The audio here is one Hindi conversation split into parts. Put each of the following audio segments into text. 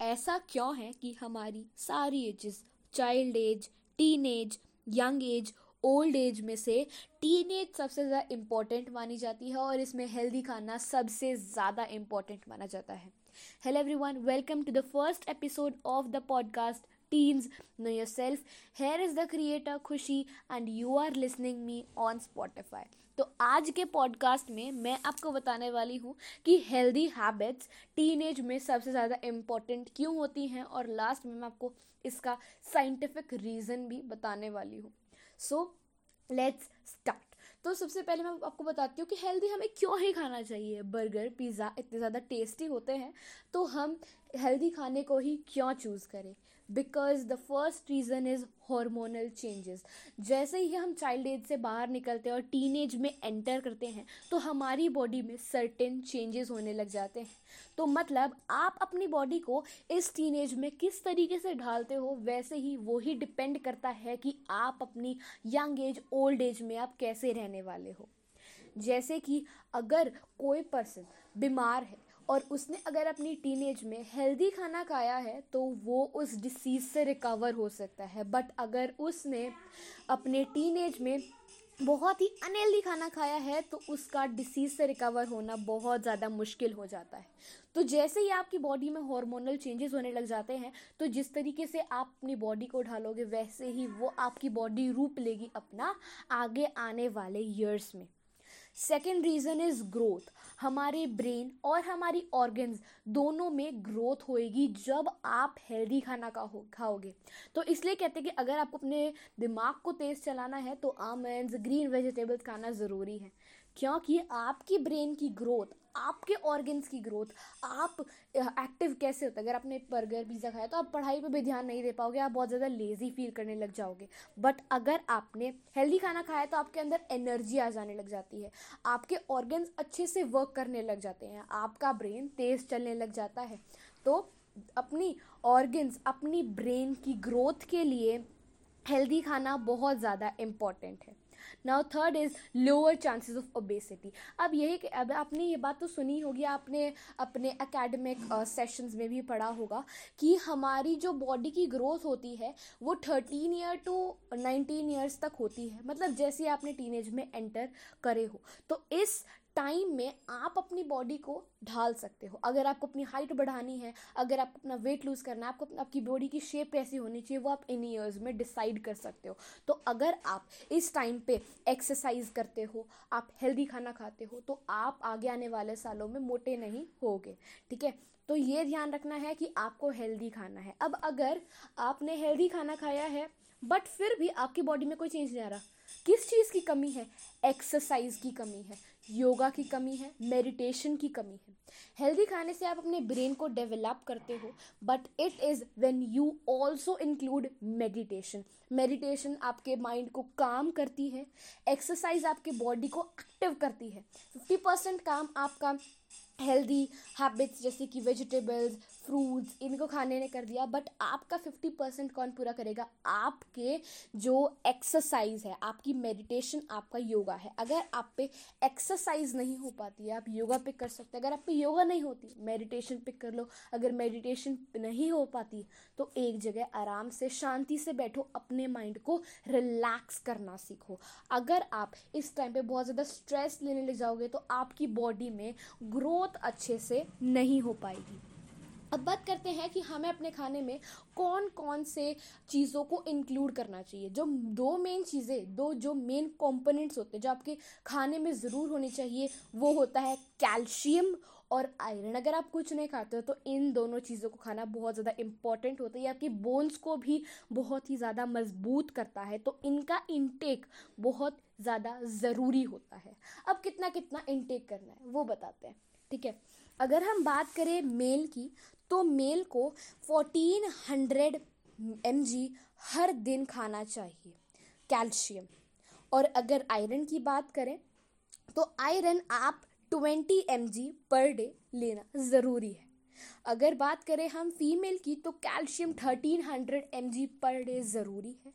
ऐसा क्यों है कि हमारी सारी ages child age teen age young age old age में से टीन एज सबसे ज़्यादा इंपॉर्टेंट मानी जाती है और इसमें हेल्दी खाना सबसे ज़्यादा इंपॉर्टेंट माना जाता है। Hello everyone welcome to the first episode of the podcast teens, know yourself. Here is the creator खुशी and you are listening me on spotify. तो आज के पॉडकास्ट में मैं आपको बताने वाली हूँ कि हेल्दी हैबिट्स टीनेज में सबसे ज़्यादा इंपॉर्टेंट क्यों होती हैं और लास्ट में मैं आपको इसका साइंटिफिक रीज़न भी बताने वाली हूँ। सो लेट्स स्टार्ट तो सबसे पहले मैं आपको बताती हूँ कि हेल्दी हमें क्यों ही खाना चाहिए? बर्गर पिज़्ज़ा इतने ज़्यादा टेस्टी होते हैं तो हम हेल्दी खाने को ही क्यों चूज़ करें? Because the first reason is hormonal changes जैसे ही हम चाइल्ड एज से बाहर निकलते हैं और टीन एज में एंटर करते हैं तो हमारी बॉडी में सर्टेन चेंजेस होने लग जाते हैं। तो मतलब आप अपनी बॉडी को इस टीन एज में किस तरीके से ढालते हो, वैसे ही वो ही डिपेंड करता है कि आप अपनी यंग एज ओल्ड एज में आप कैसे रहने वाले हो। जैसे कि अगर कोई पर्सन बीमार है और उसने अगर अपनी टीनेज में हेल्दी खाना खाया है तो वो उस डिसीज़ से रिकवर हो सकता है। बट अगर उसने अपने टीनेज में बहुत ही अनहेल्दी खाना खाया है तो उसका डिसीज़ से रिकवर होना बहुत ज़्यादा मुश्किल हो जाता है। तो जैसे ही आपकी बॉडी में हार्मोनल चेंजेस होने लग जाते हैं तो जिस तरीके से आप अपनी बॉडी को ढालोगे, वैसे ही वो आपकी बॉडी रूप लेगी अपना आगे आने वाले ईयर्स में। सेकेंड रीज़न इज़ ग्रोथ हमारे ब्रेन और हमारी ऑर्गन्स दोनों में ग्रोथ होएगी जब आप हेल्दी खाना का हो खाओगे। तो इसलिए कहते हैं कि अगर आपको अपने दिमाग को तेज़ चलाना है तो आमंड्स ग्रीन वेजिटेबल्स खाना ज़रूरी है। क्योंकि आपकी ब्रेन की ग्रोथ, आपके ऑर्गन्स की ग्रोथ, आप एक्टिव कैसे होता है? अगर आपने बर्गर पिज़्ज़ा खाया तो आप पढ़ाई पे भी ध्यान नहीं दे पाओगे, आप बहुत ज़्यादा लेज़ी फील करने लग जाओगे। बट अगर आपने हेल्दी खाना खाया तो आपके अंदर एनर्जी आ जाने लग जाती है। आपके ऑर्गन्स अच्छे से वर्क करने लग जाते हैं। आपका ब्रेन तेज़ चलने लग जाता है। तो अपनी ऑर्गन्स अपनी ब्रेन की ग्रोथ के लिए हेल्दी खाना बहुत ज़्यादा इंपॉर्टेंट है। Now third is lower chances of obesity अब यही अब आपने ये बात तो सुनी होगी, आपने अपने एकेडमिक सेशंस में भी पढ़ा होगा कि हमारी जो बॉडी की ग्रोथ होती है, वो thirteen year to nineteen years तक होती है। मतलब जैसे आपने टीनेज में एंटर करे हो। तो इस टाइम में आप अपनी बॉडी को ढाल सकते हो। अगर आपको अपनी हाइट बढ़ानी है, अगर आपको अपना वेट लूज़ करना है, आपको आपकी बॉडी की शेप कैसी होनी चाहिए, वो आप इन ईयर्स में डिसाइड कर सकते हो। तो अगर आप इस टाइम पे एक्सरसाइज करते हो, आप हेल्दी खाना खाते हो तो आप आगे आने वाले सालों में मोटे नहीं होगे। ठीक है? तो ये ध्यान रखना है कि आपको हेल्दी खाना है। अब अगर आपने हेल्दी खाना खाया है बट फिर भी आपकी बॉडी में कोई चेंज नहीं आ रहा। किस चीज़ की कमी है? एक्सरसाइज की कमी है। योगा की कमी है मेडिटेशन की कमी है। हेल्दी खाने से आप अपने ब्रेन को डेवलप करते हो but it is when you also include meditation meditation आपके माइंड को काम करती है एक्सरसाइज आपके बॉडी को एक्टिव करती है। फिफ्टी परसेंट काम आपका हेल्दी हैबिट्स जैसे कि वेजिटेबल्स फ्रूट्स इनको खाने ने कर दिया बट आपका फिफ्टी परसेंट कौन पूरा करेगा? आपके जो एक्सरसाइज है, आपकी मेडिटेशन आपका योगा है। अगर आप पे एक्सरसाइज नहीं हो पाती है, आप योगा पे कर सकते हैं। अगर आप पे योगा नहीं होती मेडिटेशन पे कर लो। अगर मेडिटेशन नहीं हो पाती तो एक जगह आराम से, शांति से बैठो, अपने माइंड को रिलैक्स करना सीखो। अगर आप इस टाइम पे बहुत ज़्यादा स्ट्रेस लेने ले जाओगे तो आपकी बॉडी में ग्रोथ अच्छे से नहीं हो पाएगी। अब बात करते हैं कि हमें अपने खाने में कौन कौन से चीज़ों को इंक्लूड करना चाहिए। जो दो मेन चीज़ें, दो जो मेन कंपोनेंट्स होते हैं, जो आपके खाने में ज़रूर होनी चाहिए, वो होता है कैल्शियम और आयरन अगर आप कुछ नहीं खाते हो तो इन दोनों चीज़ों को खाना बहुत ज़्यादा इंपॉर्टेंट होता है। ये आपकी बोन्स को भी बहुत ही ज़्यादा मज़बूत करता है तो इनका इनटेक बहुत ज़्यादा ज़रूरी होता है। अब कितना कितना इनटेक करना है, वो बताते हैं। ठीक है, अगर हम बात करें मेल की तो मेल को फोर्टीन हंड्रेड एम हर दिन खाना चाहिए कैल्शियम और अगर आयरन की बात करें तो आयरन आप ट्वेंटी एम पर डे लेना ज़रूरी है। अगर बात करें हम फीमेल की तो calcium thirteen hundred M per day ज़रूरी है।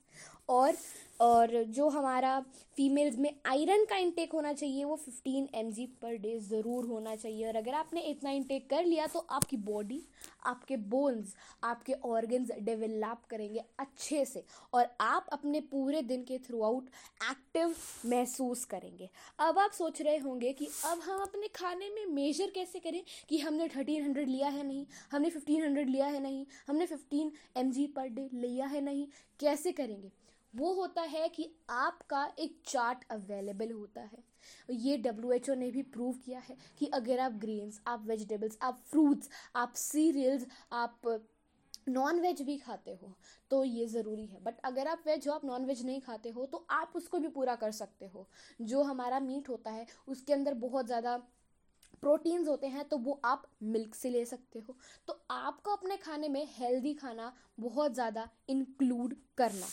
और और जो हमारा फीमेल्स में आयरन का इंटेक होना चाहिए, वो फिफ्टीन एमजी पर डे ज़रूर होना चाहिए। और अगर आपने इतना इंटेक कर लिया तो आपकी बॉडी आपके बोन्स आपके ऑर्गन्स डेवलप करेंगे अच्छे से और आप अपने पूरे दिन के थ्रू आउट एक्टिव महसूस करेंगे। अब आप सोच रहे होंगे कि अब हम अपने खाने में मेजर कैसे करें कि हमने थर्टीन हंड्रेड लिया है नहीं, हमने फिफ्टीन हंड्रेड लिया है नहीं, हमने फिफ्टीन एम पर डे लिया है नहीं, कैसे करेंगे? वो होता है कि आपका एक चार्ट अवेलेबल होता है। ये डब्ल्यू एच ओ ने भी प्रूव किया है कि अगर आप ग्रेन्स आप वेजिटेबल्स आप फ्रूट्स आप सीरियल्स आप नॉन वेज भी खाते हो तो ये ज़रूरी है। बट अगर आप वेज हो, आप नॉन वेज नहीं खाते हो तो आप उसको भी पूरा कर सकते हो। जो हमारा मीट होता है, उसके अंदर बहुत ज़्यादा प्रोटीन्स होते हैं तो वो आप मिल्क से ले सकते हो। तो आपको अपने खाने में हेल्दी खाना बहुत ज़्यादा इंक्लूड करना।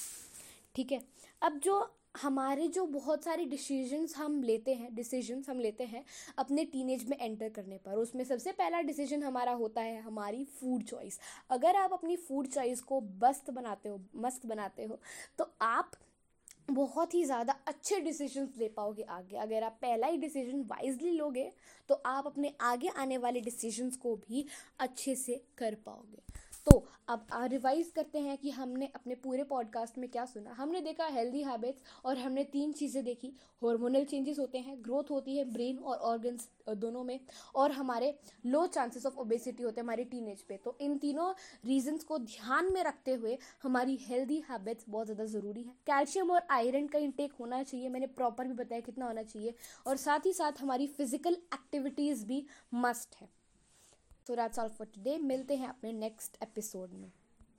ठीक है? अब जो हमारे जो बहुत सारे डिसीजंस हम लेते हैं डिसीजंस हम लेते हैं, अपने टीनेज में एंटर करने पर, उसमें सबसे पहला डिसीज़न हमारा होता है हमारी फ़ूड चॉइस अगर आप अपनी फ़ूड चॉइस को मस्त बनाते हो, मस्त बनाते हो तो आप बहुत ही ज़्यादा अच्छे डिसीजंस ले पाओगे आगे. अगर आप पहला ही डिसीज़न वाइजली लोगे तो आप अपने आगे आने वाले डिसीजंस को भी अच्छे से कर पाओगे. तो अब रिवाइज करते हैं कि हमने अपने पूरे पॉडकास्ट में क्या सुना। हमने देखा हेल्दी हैबिट्स और हमने तीन चीज़ें देखी। हार्मोनल चेंजेस होते हैं ग्रोथ होती है ब्रेन और ऑर्गन्स दोनों में। और हमारे लो चांसेस ऑफ़ ओबेसिटी होते हैं हमारे टीनेज पे। तो इन तीनों रीजंस को ध्यान में रखते हुए हमारी हेल्दी हैबिट्स बहुत ज़्यादा ज़रूरी है। कैल्शियम और आयरन का इंटेक होना चाहिए। मैंने प्रॉपर भी बताया कितना होना चाहिए। और साथ ही साथ हमारी फ़िज़िकल एक्टिविटीज़ भी मस्ट है। So that's all for today मिलते हैं अपने नेक्स्ट एपिसोड में।